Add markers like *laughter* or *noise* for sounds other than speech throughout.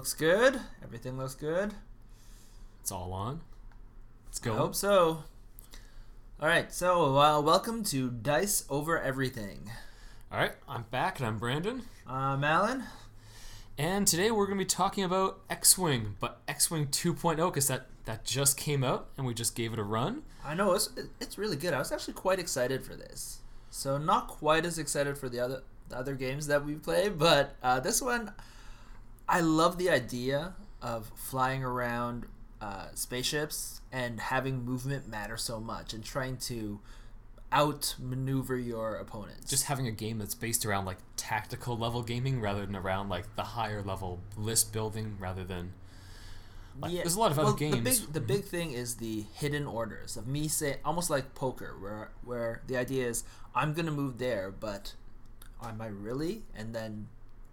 Looks good. Everything looks good. It's all on. Let's I go. hope so. All right. So, uh, welcome to Dice Over Everything. All right, I'm back and I'm Brandon. I'm Alan. And today we're going to be talking about X-Wing, but X-Wing 2.0 because that, that just came out and we just gave it a run. I know it's it's really good. I was actually quite excited for this. So not quite as excited for the other the other games that we play, but uh, this one, I love the idea of flying around uh, spaceships and having movement matter so much, and trying to outmaneuver your opponents. Just having a game that's based around like tactical level gaming rather than around like the higher level list building rather than like, there's a lot of other games. The big, the big thing is the hidden orders of me say almost like poker, where where the idea is I'm gonna move there, but am I really? And then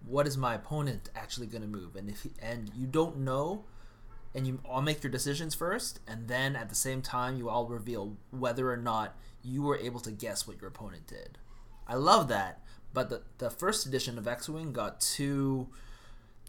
what is my opponent actually gonna move? And if he, and you don't know, and you all make your decisions first, and then at the same time you all reveal whether or not you were able to guess what your opponent did. I love that, but the the first edition of X-wing got too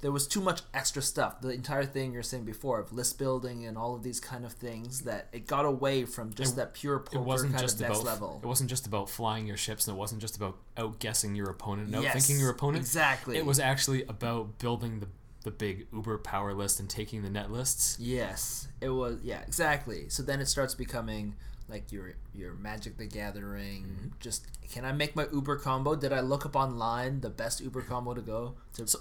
there was too much extra stuff. The entire thing you're saying before of list building and all of these kind of things that it got away from just It- that pure it poker wasn't kind just of next about level. it wasn't just about flying your ships and it wasn't just about outguessing your opponent and Yes, outthinking your opponent. exactly. It was actually about building the the big Uber power list and taking the net lists. Yes, it was. Yeah, exactly. So then it starts becoming like your your Magic the Gathering. Mm-hmm. Just can I make my Uber combo? Did I look up online the best Uber combo to go to? So,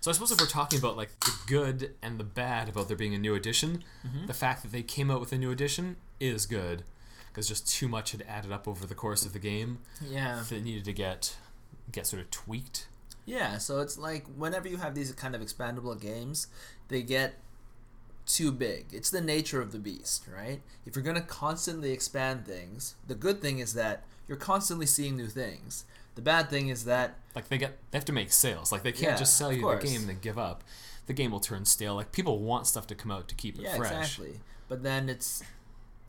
so I suppose if we're talking about like the good and the bad about there being a new edition, Mm-hmm. the fact that they came out with a new edition is good because just too much had added up over the course of the game yeah, that needed to get get sort of tweaked. yeah. So it's like whenever you have these kind of expandable games, they get too big. It's the nature of the beast, right? If you're going to constantly expand things, the good thing is that you're constantly seeing new things. The bad thing is that Like they get they have to make sales. Like they can't Yeah, just sell you the game and then give up. The game will turn stale. Like people want stuff to come out to keep it yeah, fresh. exactly. But then it's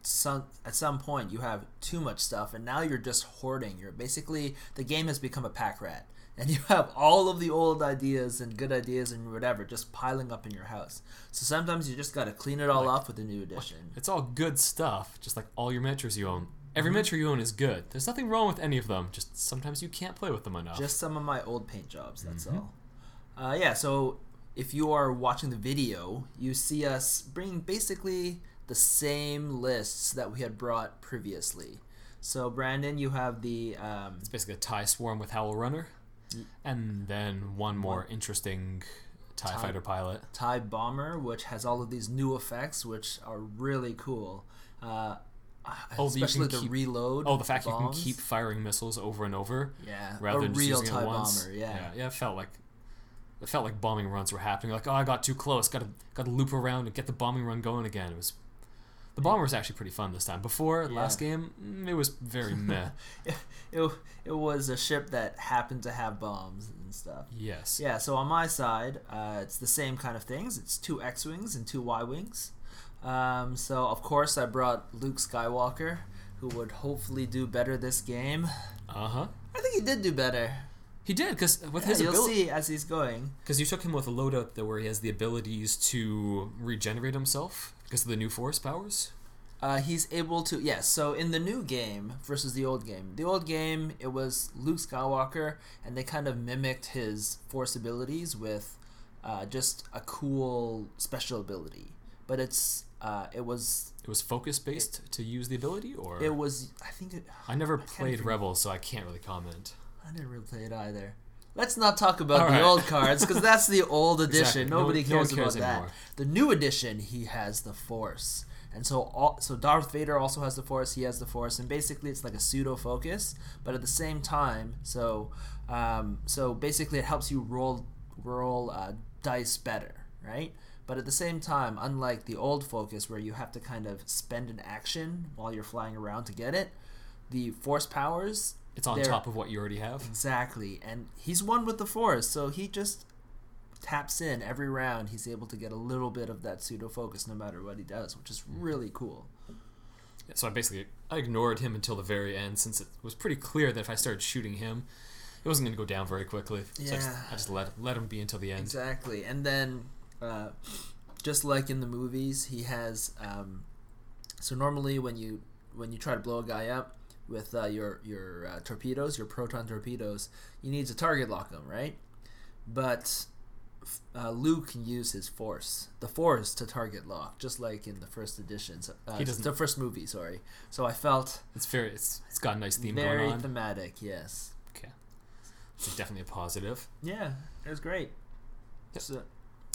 some at some point you have too much stuff, and now you're just hoarding. You're basically the game has become a pack rat, and you have all of the old ideas and good ideas and whatever just piling up in your house. So sometimes you just got to clean it all Like- off with a new edition. It's all good stuff, just like all your miniatures you own. Every miniature you own is good. There's nothing wrong with any of them. Just sometimes you can't play with them enough. Just some of my old paint jobs. That's Mm-hmm. all. Uh, yeah. So if you are watching the video, you see us bring basically the same lists that we had brought previously. So Brandon, you have the um, It's basically a tie swarm with Howl Runner, and then one more interesting tie, Tie- fighter pilot. TIE Bomber, which has all of these new effects, which are really cool. Uh, Oh, especially the keep- reload. Oh, the fact you can keep firing missiles over and over yeah, rather a than real using it once. Bomber. Yeah. yeah, yeah. It felt like it felt like bombing runs were happening. Like, oh, I got too close. Got to got to loop around and get the bombing run going again. It was the bomber was actually pretty fun this time. Before Yeah. last game, mm, it was very *laughs* meh. it, it, it was a ship that happened to have bombs and stuff. yes. Yeah, so on my side, uh, it's the same kind of things. It's two X Wings and two Y Wings. Um, so, of course, I brought Luke Skywalker, who would hopefully do better this game. Uh huh. I think he did do better. He did because with Yeah, his you'll ability. see as he's going. Because you took him with a loadout there where he has the abilities to regenerate himself because of the new force powers. Uh, he's able to yes. So in the new game versus the old game, the old game it was Luke Skywalker, and they kind of mimicked his Force abilities with uh, just a cool special ability. But it's uh, it was It was focus based to use the ability, or it was I think it, I never can't played. Rebels, so I can't really comment. I didn't really play it either. Let's not talk about All the right. old cards because that's the *laughs* old edition. Exactly. No- Nobody no cares, cares about that. The new edition, he has the Force, and so all, so Darth Vader also has the Force. He has the Force, and basically it's like a pseudo focus, but at the same time, so um, so basically it helps you roll roll uh, dice better, right? But at the same time, unlike the old focus where you have to kind of spend an action while you're flying around to get it, the Force powers It's on top of what you already have. Exactly. And he's one with the Force, so he just taps in every round. He's able to get a little bit of that pseudo focus no matter what he does, which is mm-hmm. really cool. So I basically I ignored him until the very end since it was pretty clear that if I started shooting him, it wasn't going to go down very quickly. So I just, Yeah. I just let let him be until the end. Exactly, and then uh, just like in the movies, he has. Um, so normally, when you when you try to blow a guy up with uh, your your uh, torpedoes, your proton torpedoes, you need to target lock him, right? But uh, Luke can use his force, the force, to target lock, just like in the first editions. Uh, He doesn't- The first movie, sorry. So I felt It's very it's it's got a nice theme very going on. thematic. Yes. okay, it's definitely a positive. Yeah, it was great. Yep. So,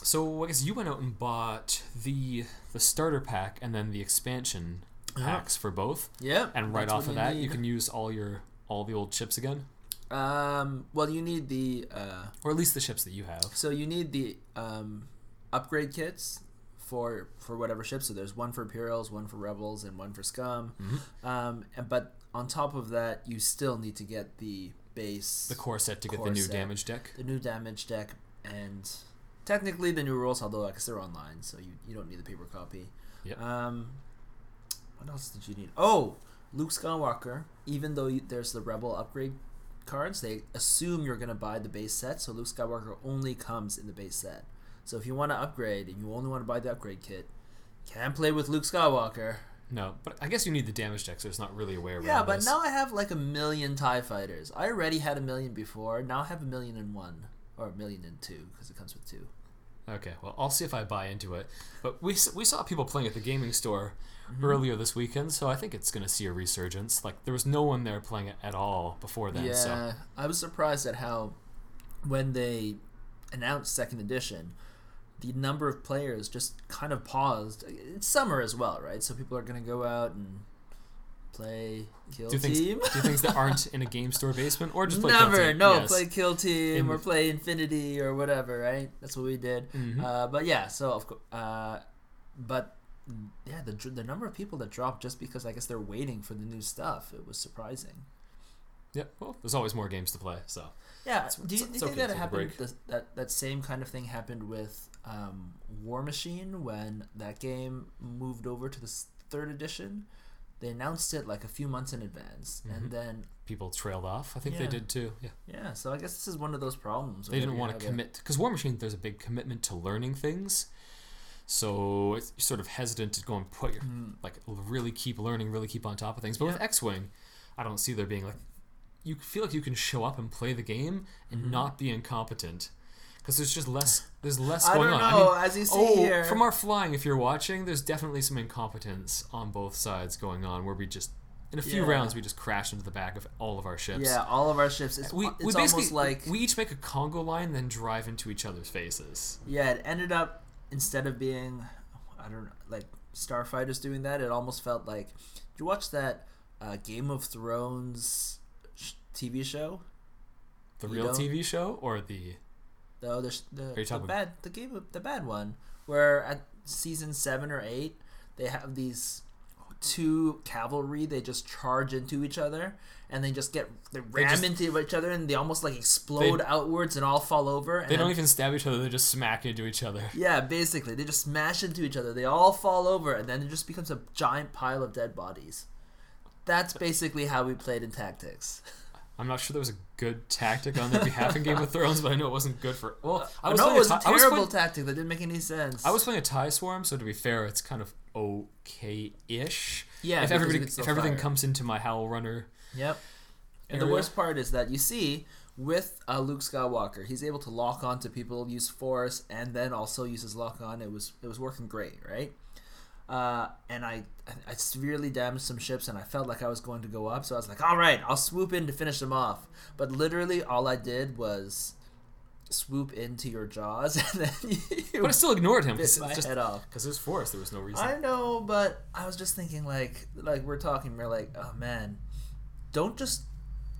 So I guess you went out and bought the the starter pack and then the expansion Uh-huh. packs for both, yep. and right off of that you can use all your all the old chips again, Um, well, you need the uh, or at least the ships that you have. so you need the um, upgrade kits for for whatever ship. So there's one for Imperials, one for Rebels, and one for Scum. Mhm. Um, and, but on top of that, you still need to get the base, The core set to get the new set. damage deck. the new damage deck, and technically the new rules. Although I guess they're online, so you, you don't need the paper copy. Yep. Um, what else did you need? Oh, Luke Skywalker. Even though you, there's the Rebel upgrade cards, they assume you're gonna buy the base set. So Luke Skywalker only comes in the base set. So if you want to upgrade and you only want to buy the upgrade kit, can't play with Luke Skywalker. No, but I guess you need the damage deck, so it's not really a way around. Yeah, but this. now I have like a million Tie Fighters. I already had a million before. Now I have a million and one or a million and two because it comes with two. Okay, well, I'll see if I buy into it. But we we saw people playing at the gaming store Mm-hmm. earlier this weekend, so I think it's going to see a resurgence. Like there was no one there playing it at all before then. yeah, So I was surprised at how when they announced second edition, the number of players just kind of paused. It's summer as well, right? So people are going to go out and play Kill do things Team. do things that aren't in a *laughs* game store basement or just play Kill Never, no, Yes. play Kill Team In- or play Infinity or whatever, right? That's what we did. Mhm. Uh, but yeah, so of course, uh, but yeah, the the number of people that dropped just because I guess they're waiting for the new stuff. It was surprising. Yeah, well, there's always more games to play, so Yeah, It's- do you, do you it's think okay that to it take a happened? break. th- that that same kind of thing happened with um, War Machine when that game moved over to the third edition. They announced it like a few months in advance, Mhm. and then people trailed off. I think they did too. Yeah, yeah. So I guess this is one of those problems. they didn't want to commit because War Machine. There's a big commitment to learning things, so it's sort of hesitant to go and put your Mm, like really keep learning, really keep on top of things. But with X Wing, I don't see there being like you feel like you can show up and play the game and Mhm. not be incompetent because there's just less there's less I going don't on. know. I mean, as you see oh, here, from our flying, if you're watching, there's definitely some incompetence on both sides going on where we just in a few Yeah. rounds we just crash into the back of all of our ships. yeah, all of our ships. It's, We, it's we basically almost like we each make a Congo line, then drive into each other's faces. yeah. It ended up instead of being, I don't know, like starfighters doing that. It almost felt like. Did you watch that uh, Game of Thrones sh- TV show? The You real don't- TV show or the The other, the, the bad, the game, the bad one, where at season seven or eight, they have these two cavalry. They just charge into each other, and they just get they ram just- into each other, and they almost like explode They- outwards and all fall over. And they don't then- even stab each other; they just smack into each other. *laughs* Yeah, basically, they just smash into each other. They all fall over, and then it just becomes a giant pile of dead bodies. That's basically how we played in tactics. *laughs* I'm not sure there was a good tactic on their behalf in Game of Thrones, but I know it wasn't good for. Well, I was playing it was a ti- was terrible playing- tactic that didn't make any sense. I was playing a tie swarm, so to be fair, it's kind of okay-ish. yeah. if everybody, if everything fire. comes into my Howl Runner, Yep. And the worst part is that you see with uh, Luke Skywalker, he's able to lock on to people, use force, and then also uses lock on. It was it was working great, right? Uh, and I I severely damaged some ships, and I felt like I was going to go up. So I was like, all right, I'll swoop in to finish them off. But literally, all I did was swoop into your jaws, *laughs* and then you but I still ignored him bit because my just head off. because there's force. There was no reason. I know, but I was just thinking like like we're talking, we're like, oh man, don't just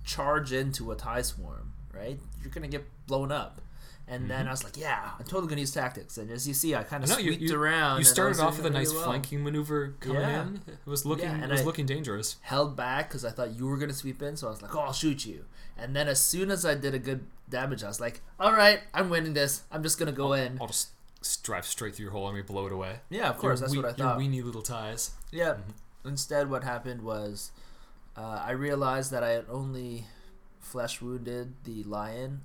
charge into a tie swarm, right? You're gonna get blown up. And then I was like, yeah, I'm totally gonna use tactics. And as you see, I kind of Mm-hmm. I know you, you, around. you started off with a nice well. flanking maneuver coming Yeah. in. It was looking Yeah, it was I- looking dangerous. Held back because I thought you were gonna sweep in, so I was like, oh, I'll shoot you. And then as soon as I did a good damage, I was like, all right, I'm winning this. I'm just gonna go in. I'll just drive straight through your whole army, blow it away. Yeah, of course, Your that's wee- what I thought. Your weenie little ties. Yeah. Instead, what happened was uh, I realized that I had only flesh wounded the lion,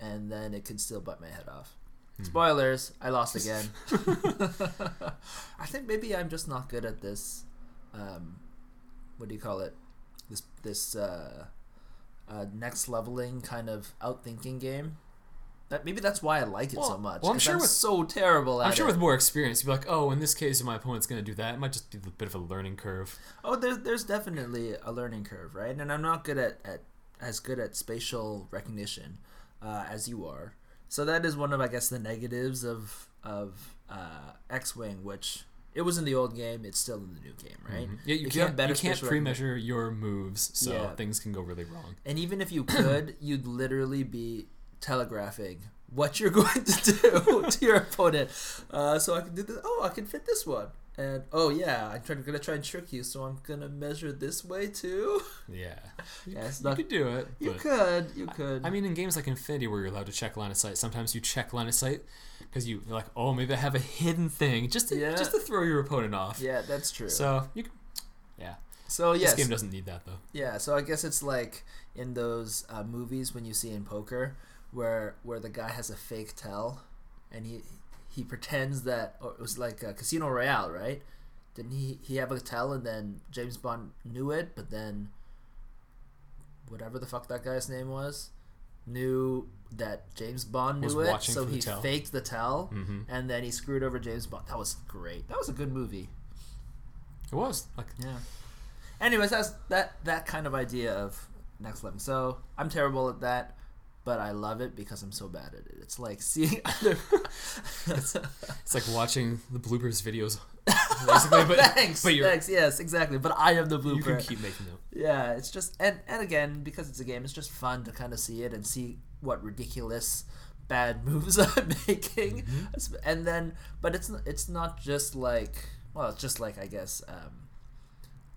and then it could still bite my head off. Hmm. Spoilers, I lost *laughs* again. *laughs* I think maybe I'm just not good at this. Um, what do you call it? This this uh, uh, next leveling kind of outthinking game. That maybe that's why I like it so much. well, I'm sure with- so terrible at I'm sure it. with more experience, you'd be like, oh, in this case, my opponent's going to do that. It might just be a bit of a learning curve. Oh, there's there's definitely a learning curve, right? And I'm not good at, at as good at spatial recognition uh, as you are. So that is one of I guess the negatives of of uh, X-wing, which it was in the old game, it's still in the new game, right? Mhm. Yeah, you If can't, you can't pre-measure your moves, so Yeah. things can go really wrong. And even if you *clears throat* could, you'd literally be telegraphing what you're *laughs* going to do *laughs* to your opponent. Uh, so I can do this. Oh, I can fit this one. And oh yeah, I'm trying, gonna try and trick you, so I'm gonna measure this way too. Yeah, *laughs* you, Yeah, it's you could do it. You could, you could. I mean, in games like Infinity, where you're allowed to check line of sight, sometimes you check line of sight because you, you're like, oh, maybe I have a hidden thing just to Yeah. just to throw your opponent off. yeah, that's true. So you, can, yeah. So yes, This game doesn't need that though. yeah. So I guess it's like in those uh, movies when you see in poker, where where the guy has a fake tell, and he he pretends that or it was like uh, Casino Royale, right? Didn't he he have a tell and then James Bond knew it, but then whatever the fuck that guy's name was knew that James Bond Was knew it, so he tell. faked the tell, hmm and then he screwed over James Bond. That was great. That was a good movie. It was like Yeah. Anyways, that's that that kind of idea of next level. So I'm terrible at that, but I love it because I'm so bad at it. It's like seeing *laughs* other. it's like watching the bloopers videos. *laughs* Basically, but thanks, but thanks. Yes, exactly. But I am the you can keep making them. Yeah, it's just and and again because it's a game, it's just fun to kind of see it and see what ridiculous bad *laughs* moves I'm making, Mm-hmm. and then but it's it's not just like well, it's just like I guess um,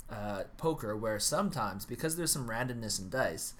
uh, poker where sometimes because there's some randomness in dice.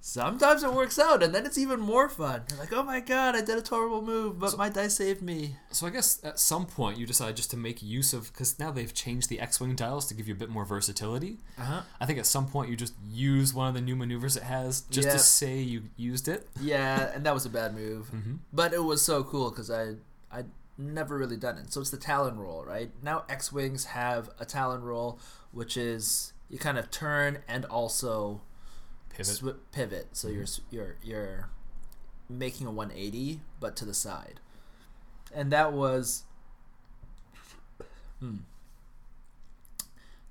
Sometimes it works out, and then it's even more fun. You're like, "Oh my god, I did a terrible move, but my dice saved me." So I guess at some point you decide just to make use of because now they've changed the X-wing dials to give you a bit more versatility. Uh huh. I think at some point you just use one of the new maneuvers it has just Yeah. to say you used it. Yeah, and that was a bad move. *laughs* Mm-hmm. But it was so cool because I I never really done it. So it's the Tallon roll, right? Now X wings have a Tallon roll, which is you kind of turn and also Pivot. swi- pivot. So you're you're you're making a 180, but to the side, and that was. Hmm.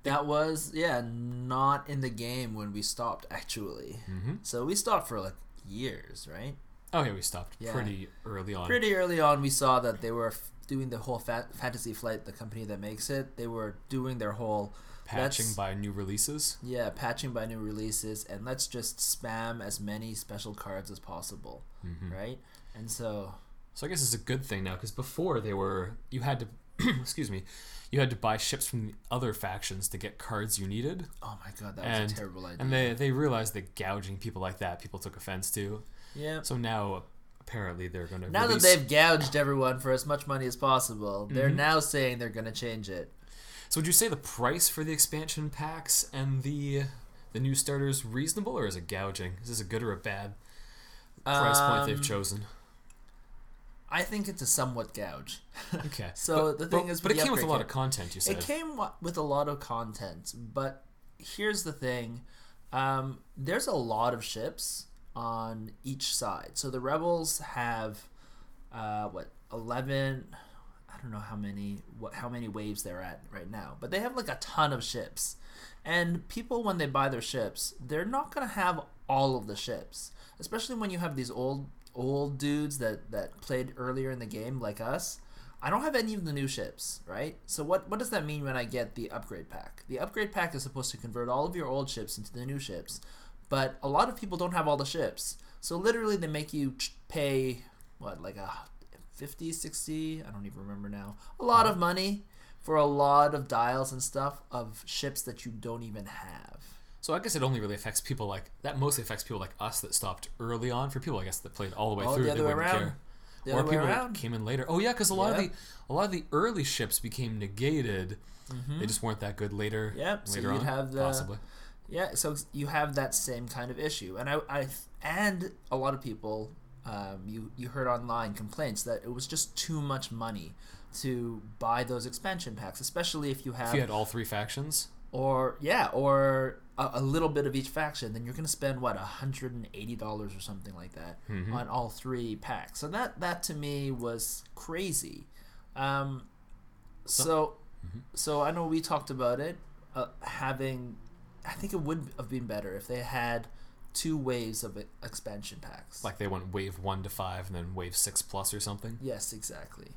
That was yeah, not in the game when we stopped actually. Mm-hmm. So we stopped for like years, right? Oh yeah, we stopped Yeah. pretty early on. pretty early on we saw that they were f- doing the whole fa- fantasy flight the company that makes it they were doing their whole patching by new releases. yeah patching by new releases and let's just spam as many special cards as possible Mm-hmm. right and so So I guess it's a good thing now because before they were you had to *clears throat* excuse me you had to buy ships from the other factions to get cards you needed, oh my god that was a terrible idea and they they realized that gouging people like that people took offense to. yeah So now apparently they're going to now that they've gouged everyone for as much money as possible they're Mhm. now saying they're going to change it So would you say the price for the expansion packs and the the new starters reasonable or is it gouging? Is this a good or a bad price point they've Um, chosen? i think it's a somewhat gouge *laughs* Okay. so But- the thing but- is but it came with a lot of content. You said. It came with a lot of content, but here's the thing: um, there's a lot of ships on each side. So the rebels have uh, what eleven? I don't know how many what how many waves they're at right now, but they have like a ton of ships. And people, when they buy their ships, they're not gonna have all of the ships, especially when you have these old old dudes that that played earlier in the game like us. I don't have any of the new ships, right? So what what does that mean when I get the upgrade pack? The upgrade pack is supposed to convert all of your old ships into the new ships, but a lot of people don't have all the ships. So literally they make you pay what like a 50, 60, I don't even remember now. A lot of money for a lot of dials and stuff of ships that you don't even have. So I guess it only really affects people like that. Mostly affects people like us that stopped early on. For people, I guess that played all the way Oh, through, the they wouldn't around. care. The or people that around. came in later. Oh yeah, because a lot of the a lot of the early ships became negated. Mhm. They just weren't that good later. Yep, so you'd on, have the- possibly. Yeah, so you have that same kind of issue, and I, I and a lot of people, um, you you heard online complaints that it was just too much money to buy those expansion packs, especially if you have If you had all three factions, or yeah, or a, a little bit of each faction, then you're gonna spend what hundred and eighty dollars or something like that Mhm. on all three packs. So that that to me was crazy. Um, so Mhm. so I know we talked about it uh, having. I think it would have been better if they had two waves of expansion packs. like they went wave one to five and then wave six plus or something. yes, exactly.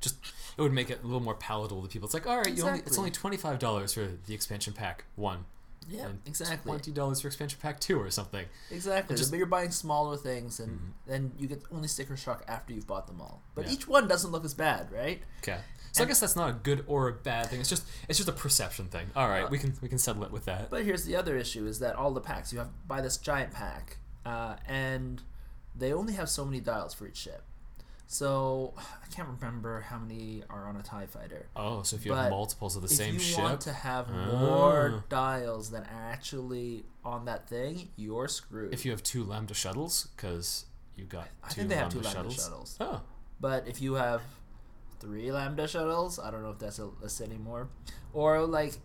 Just it would make it a little more palatable to people. It's like, all right, you only, it's only twenty five dollars for the expansion pack one, Yeah, and exactly. twenty dollars for expansion pack two or something. Exactly. Just- but you're buying smaller things, and Mhm. then you get only sticker shock after you've bought them all. But Yeah. each one doesn't look as bad, right? Okay, so I guess that's not a good or a bad thing. It's just it's just a perception thing. All right, Uh, we can we can settle it with that. But here's the other issue: is that all the packs you have to buy this giant pack, uh, and they only have so many dials for each ship. So *sighs* I can't remember how many are on a Tie Fighter. Oh, so if you But have multiples of the same ship, if you want to have Ah. more dials than actually on that thing, you're screwed. if you have two lambda shuttles, because you got I two think they have lambda two lambda shuttles. shuttles. Oh, But if you have three lambda shuttles, I don't know if that's a list anymore. Or like,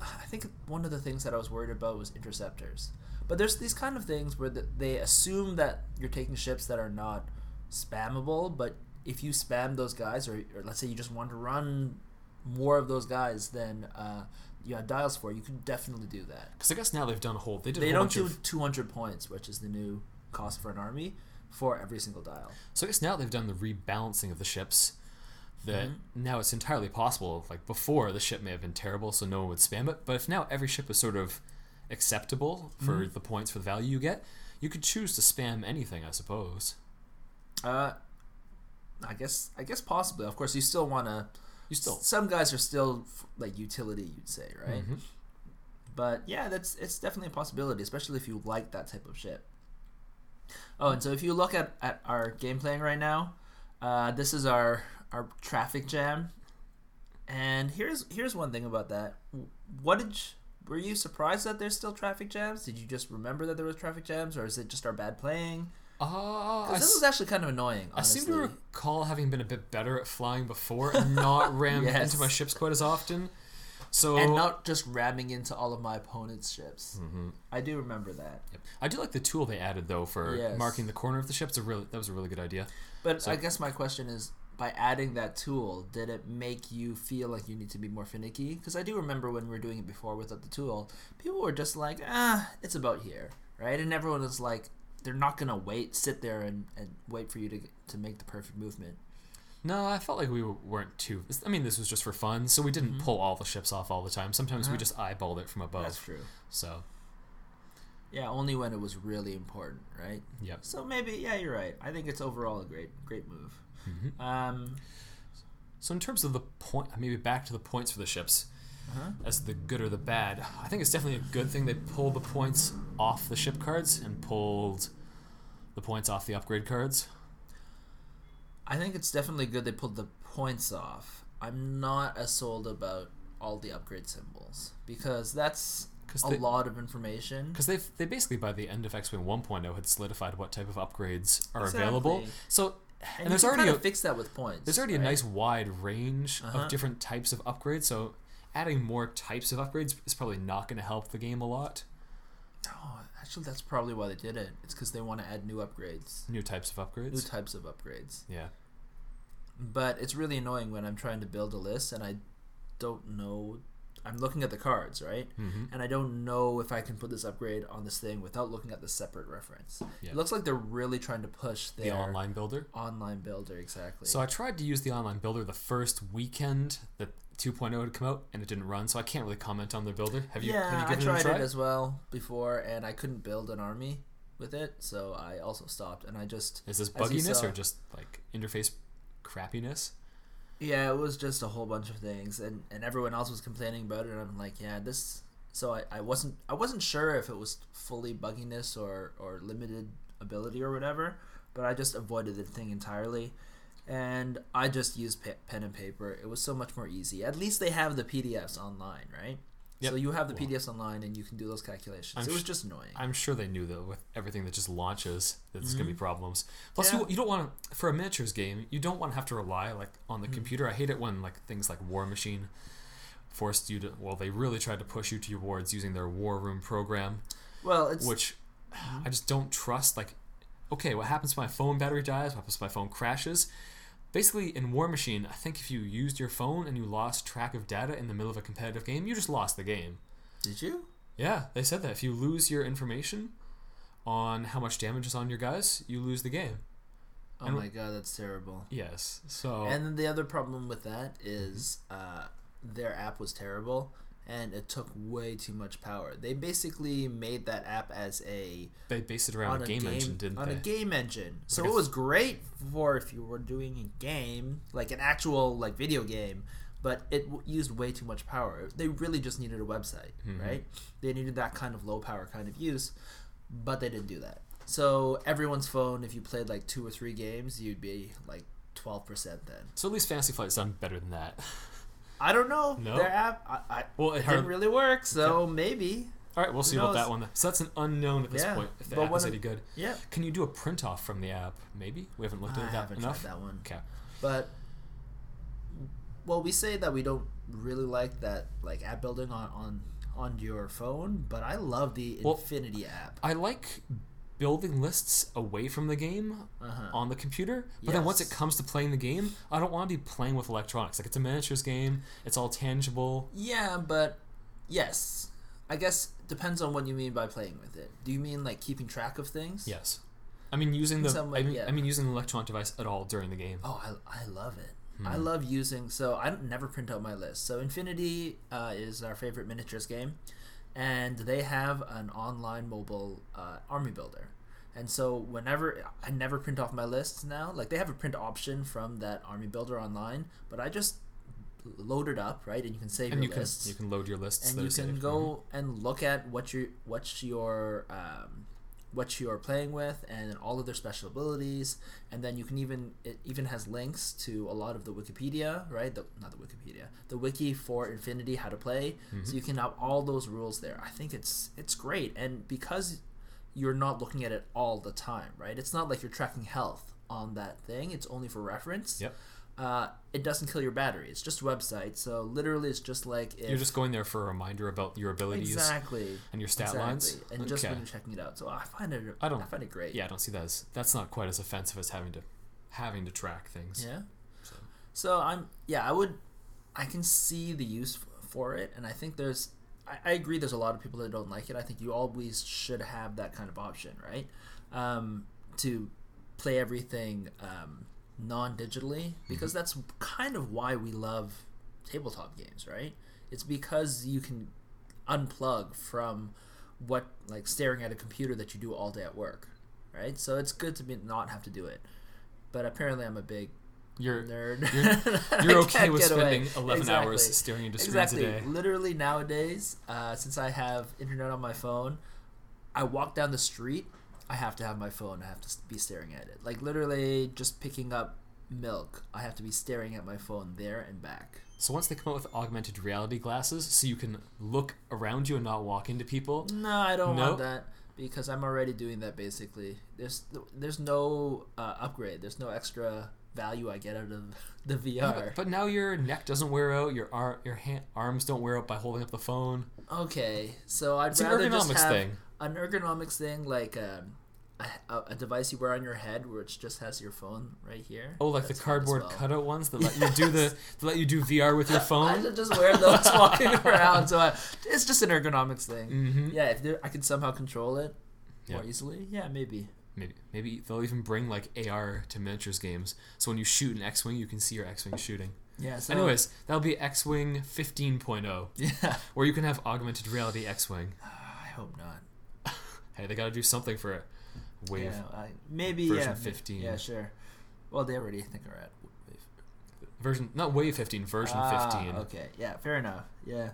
I think one of the things that I was worried about was interceptors. But there's these kind of things where they assume that you're taking ships that are not spammable. But if you spam those guys, or, or let's say you just want to run more of those guys than uh, you have dials for, you can definitely do that. because I guess now they've done a whole. They did. They don't do of, 200 points, which is the new cost for an army, for every single dial. So I guess now they've done the rebalancing of the ships. That Mhm. now it's entirely possible. Like before, the ship may have been terrible, so no one would spam it. But if now every ship is sort of acceptable for Mhm. the points for the value you get, you could choose to spam anything, I suppose. Uh, I guess I guess possibly. Of course, you still want to. You still, Some guys are still f- like utility, you'd say, right? Mhm. But yeah, that's it's definitely a possibility, especially if you like that type of ship. Oh, and so if you look at, at our game playing right now, uh, this is our our traffic jam, and here's here's one thing about that. What did you, were you surprised that there's still traffic jams? Did you just remember that there was traffic jams, or is it just our bad playing? Uh, Because this s- was actually kind of annoying. I seem to recall having been a bit better at flying before and not *laughs* ram Yes. into my ships quite as often. So and not just ramming into all of my opponent's ships. Mhm. I do remember that. Yep. I do like the tool they added though for Yes. marking the corner of the ship. It's a really that was a really good idea. But So- I guess my question is by adding that tool, did it make you feel like you need to be more finicky? Because I do remember when we were doing it before without the tool, people were just like, ah, it's about here, right? And everyone was like, they're not going to wait, sit there and, and wait for you to, to make the perfect movement. No, I felt like we weren't too. I mean, this was just for fun, so we didn't Mhm. pull all the ships off all the time. Sometimes we Uh-huh. just eyeballed it from above. That's true. So, Yeah, only when it was really important, right? yep. So maybe, yeah, you're right. I think it's overall a great, great move. hmm Um, So in terms of the point, maybe back to the points for the ships uh-huh. as the good or the bad. I think it's definitely a good thing they pulled the points off the ship cards and pulled the points off the upgrade cards. I think it's definitely good they pulled the points off. I'm not as sold about all the upgrade symbols because that's Because a they, lot of information. Because they they basically by the end of X Wing 1.0 had solidified what type of upgrades are Exactly. available. So And, and, there's already kind a, of fix that with points. there's already a nice wide range Uh-huh. of different types of upgrades. So adding more types of upgrades is probably not going to help the game a lot. Oh, actually, that's probably why they did it. It's because they want to add new upgrades, New types of upgrades, new types of upgrades. yeah. But it's really annoying when I'm trying to build a list and I don't know. I'm looking at the cards, right? hmm And I don't know if I can put this upgrade on this thing without looking at the separate reference. Yeah. It looks like they're really trying to push The online builder. online builder exactly. So I tried to use the online builder the first weekend that 2.0 had come out, and it didn't run. So I can't really comment on the builder. Have you? yeah, have you I tried it a try? it as well before, and I couldn't build an army with it, so I also stopped. And I just Is this bugginess saw- or just like interface crappiness? Yeah, it was just a whole bunch of things, and and everyone else was complaining about it. And I'm like, yeah, this. So I, I wasn't I wasn't sure if it was fully bugginess or or limited ability or whatever, but I just avoided the thing entirely. And I just used pe- pen and paper. It was so much more easy. At least they have the PDFs online, right? Yep. So you have the Well- PDFs online and you can do those calculations. I'm it was just annoying. I'm sure they knew that with everything that just launches, that there's gonna be problems. Plus, Mm-hmm. Yeah. you, you don't want to for a miniatures game. You don't want to have to rely like on Mm-hmm. the computer. I hate it when like things like War Machine forced you to. Well, they really tried to push you towards using their War Room program, well, it's which Mm-hmm. I just don't trust. Like, okay, what happens if my phone battery dies? What happens if my phone crashes? Basically, in War Machine, I think if you used your phone and you lost track of data in the middle of a competitive game, you just lost the game. did you? Yeah, they said that if you lose your information on how much damage is on your guys, you lose the game. Oh And- my god, that's terrible. Yes. So And then the other problem with that is uh, their app was terrible and it took way too much power. They basically made that app as a they based it around a game, engine, didn't on they? On a game engine. So it was great for if you were doing a game, like an actual like video game, but it w- used way too much power. They really just needed a website, Mhm. right? They needed that kind of low power kind of use, but they didn't do that. So everyone's phone, if you played like two or three games, you'd be like twelve percent then. So at least Fantasy Flight's done better than that. *laughs* I don't know. No? Their app, I, I, Well, it didn't really work. So maybe, All right, we'll see about that one. So that's an unknown at this Yeah, point. If the but app is any good, yeah. can you do a print off from the app? Maybe we haven't looked I at that haven't enough. tried that one. Okay. But well, we say that we don't really like that like app building on on on your phone, but I love the Well, Infinity app. I like building lists away from the game Uh-huh. on the computer, but then once it comes to playing the game, I don't want to be playing with electronics. Like it's a miniatures game, it's all tangible. Yeah, but yes, I guess depends on what you mean by playing with it. Do you mean like keeping track of things? Yes. I mean using the way, I mean yeah. I mean using the electronic device at all during the game. Oh, I, I love it. I Hmm. love using. So I never print out my list. So Infinity uh, is our favorite miniatures game, and they have an online mobile uh, army builder. And so whenever I never print off my lists now, like they have a print option from that army builder online, but I just load it up right, and you can save and your you can you can load your lists. and you can saved. go and look at what your what's your um, what you're playing with and all of their special abilities. And then you can even it even has links to a lot of the wikipedia right? The, not the wikipedia the wiki for infinity how to play. Mm-hmm. so you can have all those rules there. I think it's it's great. And because you're not looking at it all the time right? It's not like you're tracking health on that thing. It's only for reference. Yep. Uh, it doesn't kill your battery it's just a website so literally it's just like if You're just going there for a reminder about your abilities exactly and your stat exactly. lines. and just when you're checking it out. So I find it, I don't- I find it great. Yeah, I don't see that as that's not quite as offensive as having to having to track things. Yeah. So. So I'm, yeah, I would, I can see the use for it, and I think there's, I, I agree. There's a lot of people that don't like it. I think you always should have that kind of option, right? Um, to play everything um, non-digitally because that's kind of why we love tabletop games, right? It's because you can unplug from what like staring at a computer that you do all day at work, right? So it's good to be not have to do it. But apparently, I'm a big You're nerd. you're, *laughs* you're okay with get away. spending 11 hours staring into screens Exactly. a day. Literally nowadays, uh, since I have internet on my phone, I walk down the street. I have to have my phone. I have to be staring at it. Like literally, just picking up milk. I have to be staring at my phone there and back. So once they come out with augmented reality glasses, so you can look around you and not walk into people. No, I don't No? want that because I'm already doing that. Basically, there's there's no uh, upgrade. There's no extra value I get out of the VR. Yeah, but, but now your neck doesn't wear out. Your ar- your hand- arms don't wear out by holding up the phone. Okay, so I'd It's an rather just have thing. An ergonomics thing, like um, a, a, a device you wear on your head, which just has your phone right here. Oh, like That's the cardboard well. cutout ones that let you do the *laughs* that let you do VR with your *laughs* I phone. should just wear those *laughs* walking around. So I, it's just an ergonomics thing. mm-hmm. Yeah, if there, I could somehow control it more easily, yeah, maybe. Maybe maybe they'll even bring like AR to miniatures games. So when you shoot an X-wing, you can see your X-wing shooting. Yeah. So, Anyways, that'll be X-wing 15.0, yeah. where you can have augmented reality X-wing. *sighs* I hope not. Hey, they got to do something for it. Wave Yeah, I, maybe version yeah, 15. Yeah, sure. Well, they already think are at wave. version, not Wave 15, version Ah, 15. Okay. Yeah. Fair enough. Yeah.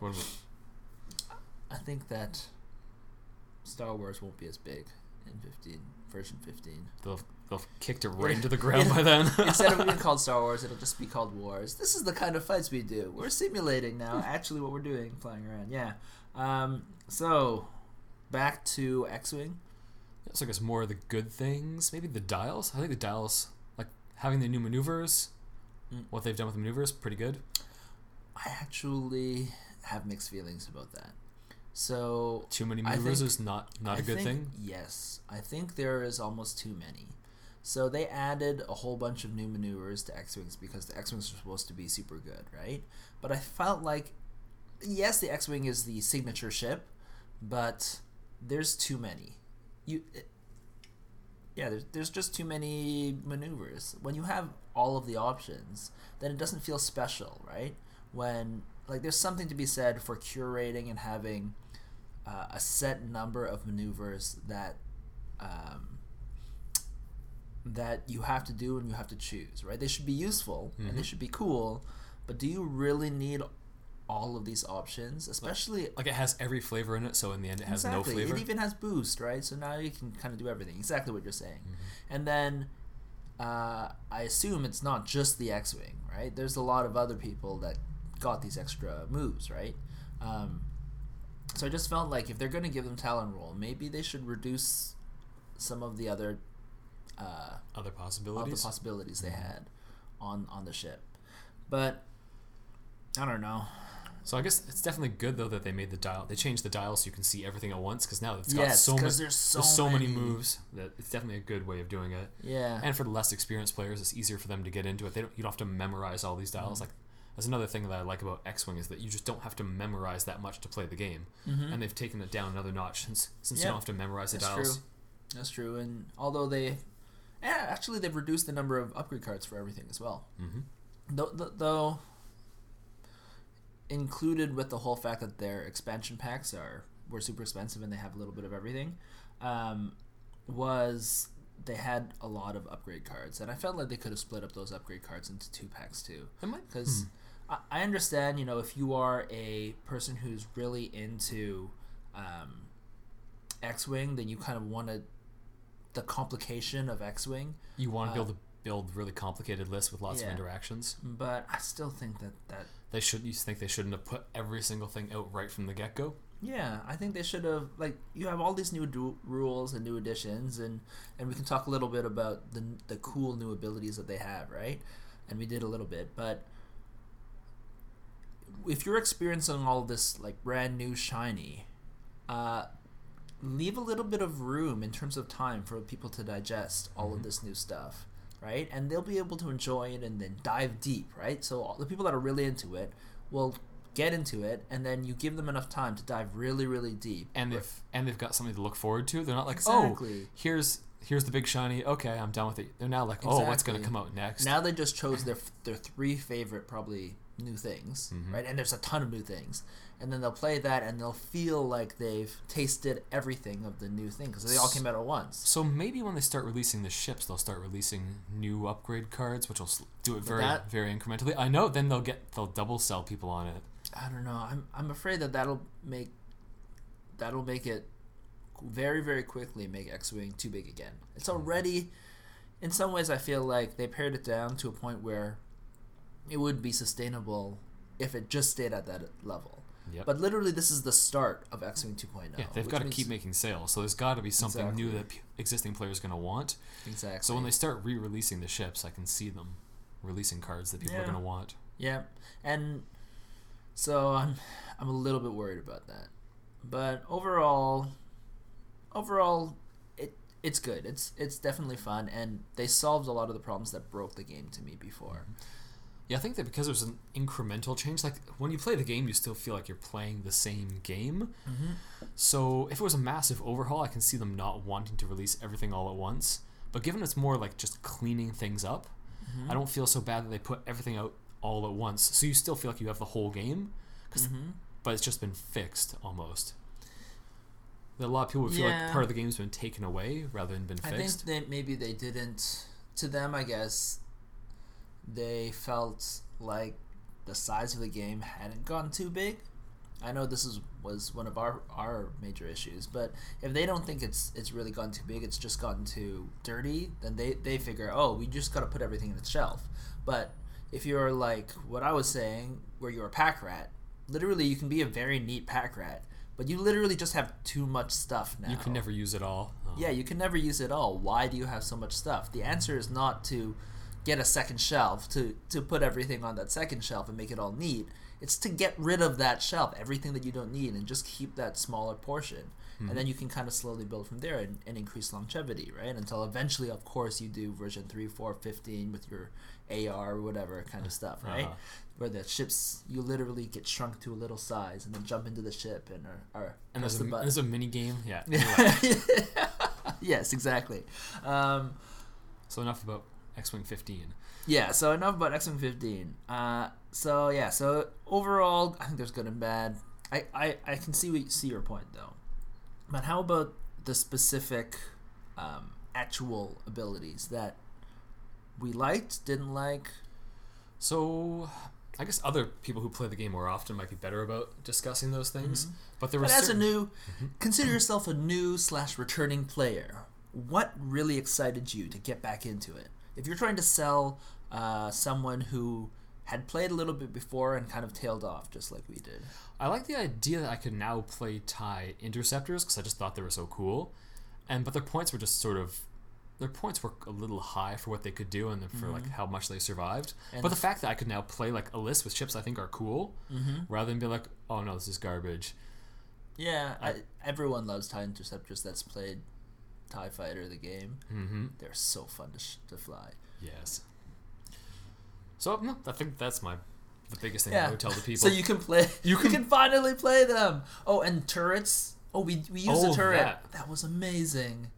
I think that Star Wars won't be as big in 15 version 15. They'll they'll kicked it right into the *laughs* ground by then. *laughs* Instead of being *laughs* called Star Wars, it'll just be called Wars. This is the kind of fights we do. We're simulating now, actually, what we're doing, flying around. Yeah. Um, so back to X-wing. So I guess more of the good things. Maybe the dials. I think the dials, like having the new maneuvers, Mm. what they've done with the maneuvers, pretty good. I actually have mixed feelings about that. So Too many maneuvers think- is not not I a good think- thing. Yes, I think there is almost too many. So they added a whole bunch of new maneuvers to X-wings because the X-wings are supposed to be super good, right? But I felt like, yes, the X-wing is the signature ship, but there's too many. You, it, yeah, there's there's just too many maneuvers. When you have all of the options, then it doesn't feel special, right? When like there's something to be said for curating and having uh, a set number of maneuvers that um, that you have to do and you have to choose, right? They should be useful and they Mhm. should be cool, but do you really need all of these options, especially Like it has every flavor in it, so in the end it has exactly. no flavor. It even has boost, right? So now you can kind of do everything. Exactly what you're saying. Mm-hmm. And then uh, I assume it's not just the X-wing, right? There's a lot of other people that got these extra moves, right? Um, so I just felt like if they're going to give them Tallon roll, maybe they should reduce some of the other uh, Other all the possibilities. possibilities they had on on the ship. But I don't know. So I guess it's definitely good though that they made the dial. They changed the dial so you can see everything at once because now it's got yes, so many. there's so, there's so many. many moves that it's definitely a good way of doing it. Yeah. And for the less experienced players, it's easier for them to get into it. They don't, you don't have to memorize all these Mm-hmm. dials. Like that's another thing that I like about X Wing is that you just don't have to memorize that much to play the game. Mhm. And they've taken it down another notch since since Yeah. you don't have to memorize the dials. That's dials. true. That's true. And although they, yeah, actually they've reduced the number of upgrade cards for everything as well. hmm Though, though, though included with the whole fact that their expansion packs are were super expensive and they have a little bit of everything, um, was they had a lot of upgrade cards, and I felt like they could have split up those upgrade cards into two packs too. It might. Because I, I understand you know if you are a person who's really into um, X-wing, then you kind of wanted the complication of X-wing, you want to be uh, able to build really complicated lists with lots yeah. of interactions. but I still think that that They should. You think they shouldn't have put every single thing out right from the get go? yeah I think they should have like you have all these new du- rules and new additions and and we can talk a little bit about the the cool new abilities that they have right and we did a little bit but if you're experiencing all this like brand new shiny uh leave a little bit of room in terms of time for people to digest all of Mhm. this new stuff right and they'll be able to enjoy it and then dive deep right so all the people that are really into it will get into it and then you give them enough time to dive really really deep And Right. if and they've got something to look forward to. They're not like, oh, exactly oh, here's here's the big shiny. Okay, I'm done with it. They're now like, oh, what's going to come out next? now they just chose their their three favorite probably new things Mhm. right and there's a ton of new things and then they'll play that and they'll feel like they've tasted everything of the new thing because they all came out at once So maybe when they start releasing the ships, they'll start releasing new upgrade cards, which will do it very that- very incrementally. I know. Then they'll get they'll double sell people on it. I don't know. I'm I'm afraid that that'll make that'll make it very very quickly make X-wing too big again. It's already in some ways I feel like they pared it down to a point where it would be sustainable if it just stayed at that level. Yep. But literally this is the start of X-wing 2.0. yeah, they've got to means- keep making sales. So there's got to be something new that p- existing players are going to want. exactly. So when they start re-releasing the ships, I can see them releasing cards that people are going to want. Yeah, and so I'm I'm a little bit worried about that, but overall, overall, it it's good. It's it's definitely fun, and they solved a lot of the problems that broke the game to me before. Mm-hmm. Yeah, I think that because there's an incremental change, like when you play the game, you still feel like you're playing the same game. Mm-hmm. So if it was a massive overhaul, I can see them not wanting to release everything all at once. But given it's more like just cleaning things up, Mm-hmm. I don't feel so bad that they put everything out all at once. So you still feel like you have the whole game, Mm-hmm. but it's just been fixed almost. A lot of people would feel Yeah. like part of the game's been taken away rather than been I fixed. think that maybe they didn't. To them, I guess they felt like the size of the game hadn't gotten too big. I know this is was one of our our major issues, but if they don't think it's it's really gotten too big, it's just gotten too dirty, then they they figure, oh, we just got to put everything in its shelf. But if you're like what I was saying, where you're a pack rat, literally you can be a very neat pack rat, but you literally just have too much stuff now. You can never use it all. Oh. Yeah, you can never use it all. Why do you have so much stuff? The answer is not to get a second shelf to to put everything on that second shelf and make it all neat. It's to get rid of that shelf, everything that you don't need, and just keep that smaller portion. And then you can kind of slowly build from there and, and increase longevity, right? Until eventually, of course, you do version 3, 4, 15 with your AR or whatever kind of stuff, right? Uh-huh. Where the ships, you literally get shrunk to a little size and then jump into the ship and are, are And there's a, the button. there's a mini game. Yeah. *laughs* *laughs* Yes, exactly. Um, so enough about X-wing 15. yeah, so enough about X-Wing 15. Uh, so yeah, so overall, I think there's good and bad. I, I, I can see what, see your point though, but how about the specific, um, actual abilities that we liked, didn't like? So, I guess other people who play the game more often might be better about discussing those things. But there But was as a certain- new, consider yourself a new slash returning player. What really excited you to get back into it? If you're trying to sell uh, someone who had played a little bit before and kind of tailed off, just like we did. I like the idea that I could now play tie interceptors because I just thought they were so cool, and but their points were just sort of their points were a little high for what they could do and for like how much they survived. Mm-hmm. And but the fact that I could now play like a list with ships I think are cool, Mm-hmm. rather than be like, oh no, this is garbage. Yeah, I, everyone loves TIE Interceptors that's played TIE Fighter, the game. Mm-hmm. They're so fun to, sh- to fly. Yes. So no, I think that's my the biggest thing I Yeah. would tell the *laughs* people. So you can play. You You can, can- finally play them. Oh, and turrets. Oh, we we used a Oh, turret. that. That. was amazing.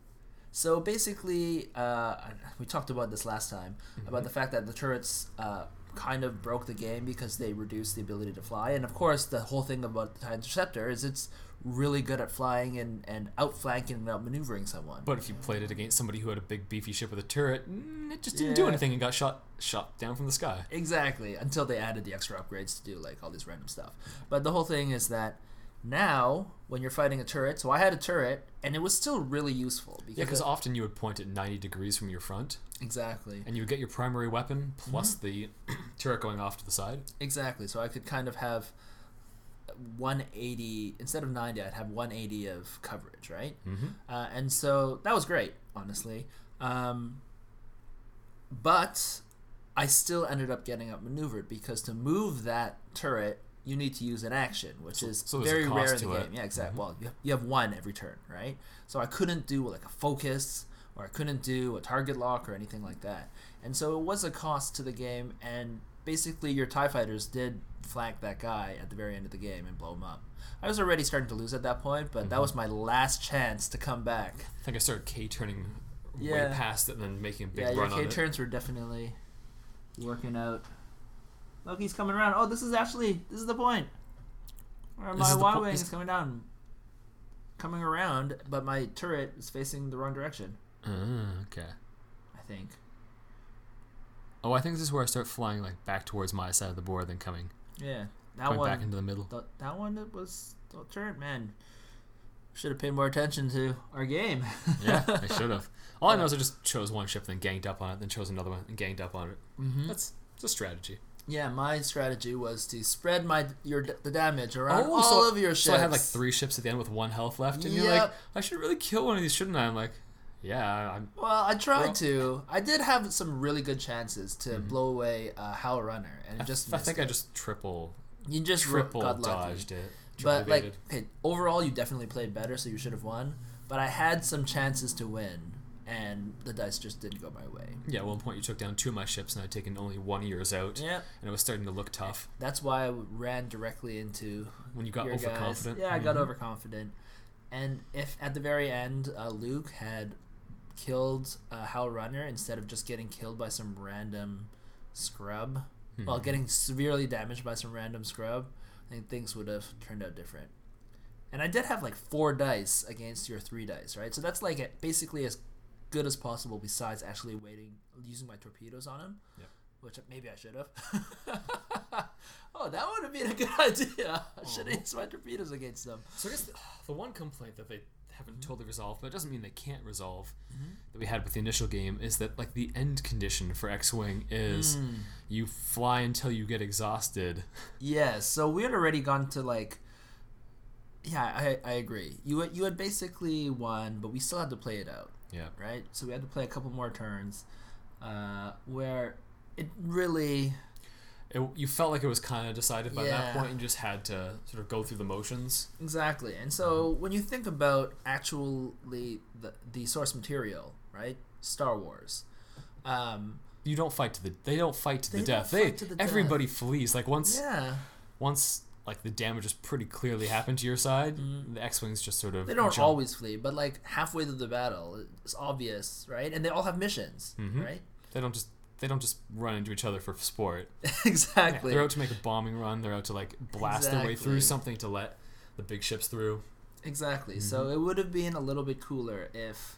So basically, uh, we talked about this last time Mm-hmm. about the fact that the turrets uh, kind of broke the game because they reduced the ability to fly. And of course, the whole thing about the TIE Interceptor is it's really good at flying and, and outflanking and outmaneuvering someone. But if you played it against somebody who had a big beefy ship with a turret, mm, it just didn't do anything and got shot shot down from the sky. Exactly, until they added the extra upgrades to do like all this random stuff. But the whole thing is that now when you're fighting a turret, so I had a turret and it was still really useful because Yeah, because often you would point at 90 degrees from your front, exactly, and you would get your primary weapon plus Mm-hmm. the *clears throat* turret going off to the side. exactly. So I could kind of have 180 instead of 90, I'd have 180 of coverage, right? Mm-hmm. Uh, and so that was great, honestly. Um, but I still ended up getting outmaneuvered because to move that turret, you need to use an action, which So- is so very rare in the game. it. Yeah, exactly. Mhm. Well, you have, you have one every turn, right? So I couldn't do like a focus or I couldn't do a target lock or anything like that. And so it was a cost to the game. And basically, your TIE fighters did flank that guy at the very end of the game and blow him up. I was already starting to lose at that point, but that Mhm. was my last chance to come back. I think I started K turning Yeah. way past it and then making a big yeah, run on K turns were definitely working out. Look, he's coming around. Oh, this is actually this is the point. Where This my Y wing this- is coming down, coming around, but my turret is facing the wrong direction. Ah, okay. I think. Oh, I think this is where I start flying like back towards my side of the board, then coming, Yeah, that coming one. back into the middle. th- that one that was the turret man. Should have paid more attention to our game. *laughs* yeah, I *laughs* should have. All I know is I just chose one ship, then ganged up on it, then chose another one and ganged up on it. hmm That's it's a strategy. Yeah, my strategy was to spread my your the damage around Oh, all so- of your ships. So I had like three ships at the end with one health left, and you're like, I should really kill one of these, shouldn't I? I'm like, yeah, I'm. Well, I tried to. I did have some really good chances to Mhm. blow away uh, Howlrunner, and I, just I think it. I just triple, you just triple got lucky. dodged it. But like, okay, overall, you definitely played better, so you should have won. But I had some chances to win, and the dice just didn't go my way. yeah, at one point you took down two of my ships, and I'd taken only one of yours out, Yeah, and it was starting to look tough that's why I ran directly into when you got your guys. overconfident. Yeah, I got Mhm. overconfident. And if at the very end uh, Luke had killed uh, Howlrunner instead of just getting killed by some random scrub, well, Mhm. getting severely damaged by some random scrub, I think things would have turned out different. And I did have like four dice against your three dice, right? So that's like a, basically as good as possible. Besides actually waiting, using my torpedoes on him, Yep. which maybe I should have. *laughs* oh, that would have been a good *laughs* idea. I should have used my torpedoes against them. So I guess the, *sighs* the one complaint that they haven't totally resolved, but it doesn't mean they can't resolve, Mhm. that we had with the initial game is that like the end condition for X-wing is Mm. you fly until you get exhausted. *laughs* Yeah, so we had already gone to like Yeah, I, I agree. You you had basically won, but we still had to play it out, Yeah. right? So we had to play a couple more turns, uh, where it really It, you felt like it was kind of decided by that Yeah. point. You just had to sort of go through the motions. exactly. And so when you think about actually the the source material, right? Star Wars. Um, You don't fight to the. They don't fight to the death. They to the death. everybody flees. Like once yeah, once like the damage is pretty clearly happened to your side, the X wings just sort of Mm-hmm. they don't jump. always flee, but like halfway through the battle, it's obvious, right? And they all have missions, Mhm. right? They don't just they don't just run into each other for sport. *laughs* exactly. They're out to make a bombing run. They're out to like blast their way through something to let the big ships through. Exactly. So Mm-hmm. it would have been a little bit cooler if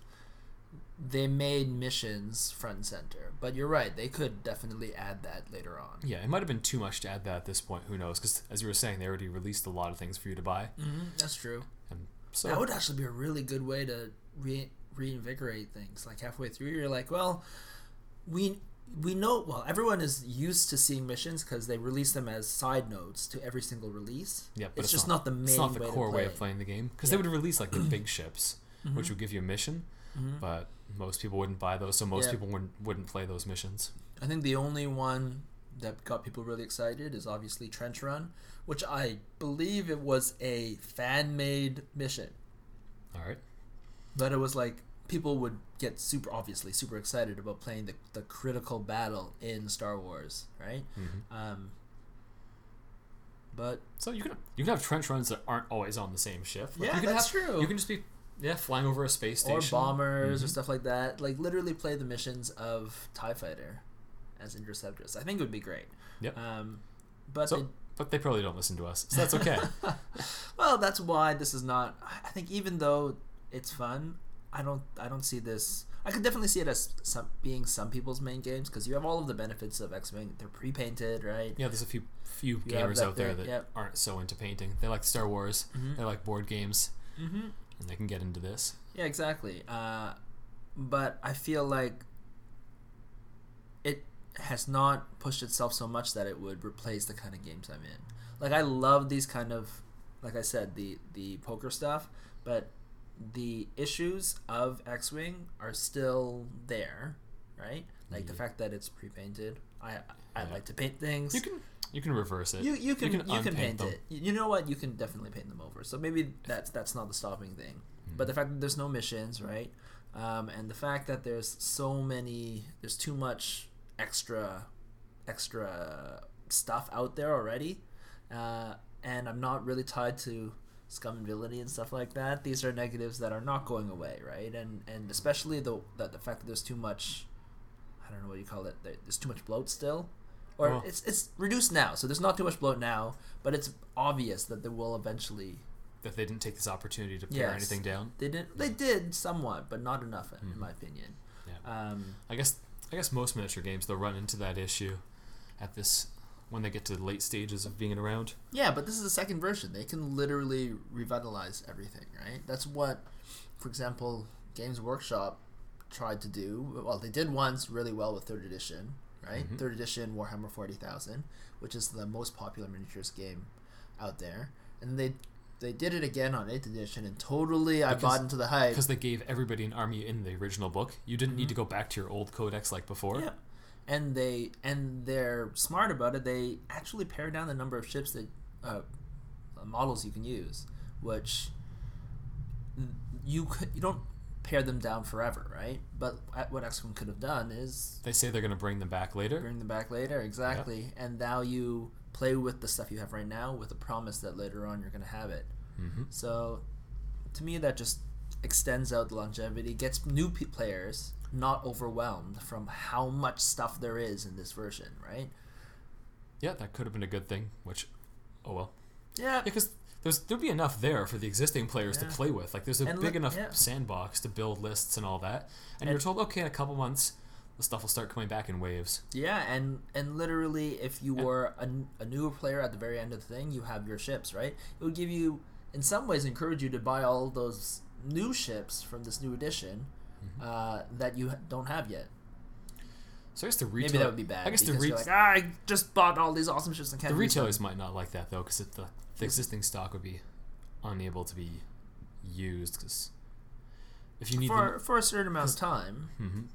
they made missions front and center. But you're right; they could definitely add that later on. Yeah, it might have been too much to add that at this point. Who knows? Because as you were saying, they already released a lot of things for you to buy, hmm That's true. and so that would actually be a really good way to re- reinvigorate things. Like halfway through, you're like, well, we we know well everyone is used to seeing missions because they release them as side notes to every single release. yeah, but it's, just not, the main it's not the way core way of playing the game because Yeah. they would release like the big *clears throat* ships, which would give you a mission, Mhm. but most people wouldn't buy those, so most Yeah. people wouldn't wouldn't play those missions. I think the only one that got people really excited is obviously Trench Run, which I believe it was a fan made mission. All right, But it was like people would get super obviously super excited about playing the, the critical battle in Star Wars, right? Mhm. Um, but so you can you can have trench runs that aren't always on the same ship. Like, Yeah, you can that's have, true. You can just be yeah flying over a space station. or bombers or Mhm. stuff like that. Like literally play the missions of Tie Fighter as interceptors. I think it would be great. Yep. Um, but So, they- but they probably don't listen to us, so that's okay. *laughs* well, that's why this is not. I think even though it's fun, I don't. I don't see this. I could definitely see it as some being some people's main games because you have all of the benefits of X Wing. They're pre-painted, right? yeah, there's a few few gamers out there thing, that yep. aren't so into painting. They like Star Wars. Mhm. They like board games, Mm-hmm. They can get into this. Yeah, exactly. Uh, but I feel like it has not pushed itself so much that it would replace the kind of games I'm in. Like I love these kind of, like I said, the the poker stuff, but the issues of X Wing are still there, right? Like the fact that it's pre-painted. I I Yeah. like to paint things. You can you can reverse it. You, you can you can, unpaint paint them. it. You you know what? You can definitely paint them over. So maybe that's that's not the stopping thing. But the fact that there's no missions, right? Um, and the fact that there's so many, there's too much extra, extra stuff out there already, uh, and I'm not really tied to scum and villainy and stuff like that. These are negatives that are not going away, right? And and especially the the, the fact that there's too much, I don't know what you call it. There's too much bloat still, or Well- it's it's reduced now. So there's not too much bloat now, but it's obvious that they will eventually. that they didn't take this opportunity to pare Yes. anything down. They didn't. They did somewhat, but not enough, in Mhm. my opinion. Yeah. Um, I guess I guess most miniature games they'll run into that issue at this when they get to the late stages of being around. yeah, but this is the second version. They can literally revitalize everything, right? That's what, for example, Games Workshop tried to do. Well, they did once really well with third edition, right? Mhm. Third edition Warhammer Forty Thousand, which is the most popular miniatures game out there, and they they did it again on eighth edition, and totally I Because- bought into the hype. Because they gave everybody an army in the original book. You didn't need to go back to your old codex like before. Mm-hmm. Yeah. And they and they're smart about it. They actually pare down the number of ships that uh, models you can use, which you could you don't pare them down forever, right? But what XCOM could have done is They say they're going to bring them back later. bring them back later, exactly. And now you play with the stuff you have right now with the promise that later on you're going to have it. hmm So, to me, that just extends out the longevity, gets new p- players not overwhelmed from how much stuff there is in this version, right? Yeah, that could have been a good thing. Which, oh well. Yeah, Yeah, because there's there'll be enough there for the existing players Yeah. to play with. Like there's a And big look- enough yeah. sandbox to build lists and all that. And, And- you're told, okay, in a couple months, the stuff will start coming back in waves. yeah, and and literally, if you were a newer player at the very end of the thing, you have your ships, right? It would give you, in some ways, encourage you to buy all those new ships from this new edition Mm-hmm. uh, that you don't have yet. So I guess the retail, Maybe that would be bad. I guess the, because like, ah, I just bought all these awesome ships and can't the retailers might not like that though, because it's the, the existing stock would be unable to be used because if you need for them, for a certain amount of time. Mhm.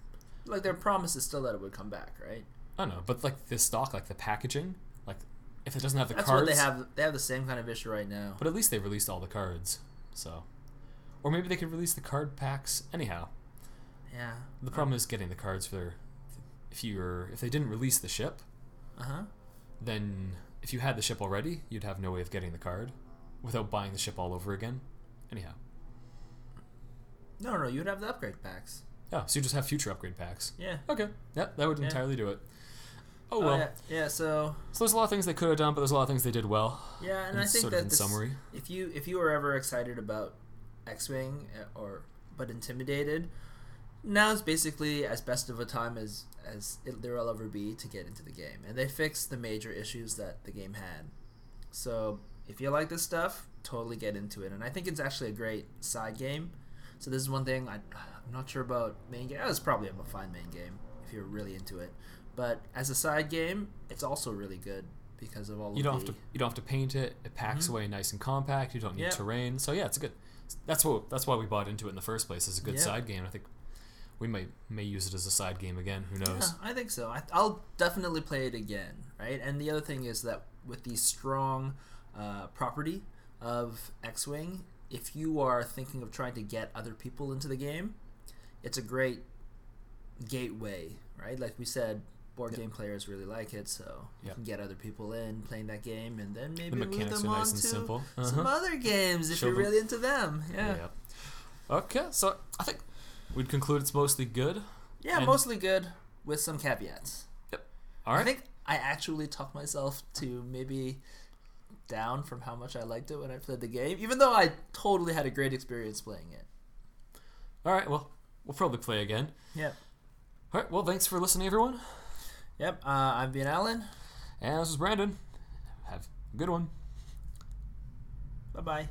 Like their promise is still that it would come back, right? I don't know, but like the stock, like the packaging, like if it doesn't have the That's cards, what they have. They have the same kind of issue right now. but at least they released all the cards, so. Or maybe they could release the card packs anyhow. Yeah. The problem is getting the cards for their. If you're if they didn't release the ship, Uh huh. then if you had the ship already, you'd have no way of getting the card without buying the ship all over again. Anyhow, No, no, you'd have the upgrade packs. yeah. So you just have future upgrade packs. Yeah. Okay, yeah, that would Yeah. entirely do it. Oh well. yeah. yeah. So So there's a lot of things they could have done, but there's a lot of things they did well. yeah, and I think sort that of in this, summary. if you if you were ever excited about X-wing uh, or but intimidated, now it's basically as best of a time as as it, there will ever be to get into the game, and they fixed the major issues that the game had. So if you like this stuff, totally get into it, and I think it's actually a great side game. So this is one thing I, I'm not sure about main game. It's probably a fine main game if you're really into it, but as a side game, it's also really good because of all You don't the have to you don't have to paint it. It packs Mhm. away nice and compact. You don't need Yep. terrain. So yeah, it's a good. That's what that's why we bought into it in the first place. It's a good Yep. side game. I think we might may use it as a side game again. Who knows? Yeah, I think so. I, I'll definitely play it again, right? And the other thing is that with the strong uh, property of X-wing, if you are thinking of trying to get other people into the game, it's a great gateway, right? Like we said, board Yep. game players really like it, so you Yep. can get other people in playing that game, and then maybe The move them on nice to simple. some Uh-huh. other games if Show you're them- really into them. Yeah, yeah, Okay, so I think we'd conclude it's mostly good. And- mostly good with some caveats. Yep. All right. I think I actually talked myself to maybe down from how much I liked it when I played the game, even though I totally had a great experience playing it. All right. Well, we'll probably play again. Yep. All right. Well, thanks for listening, everyone. Yep. Uh, I'm Ben Allen. And this is Brandon. Have a good one. Bye bye.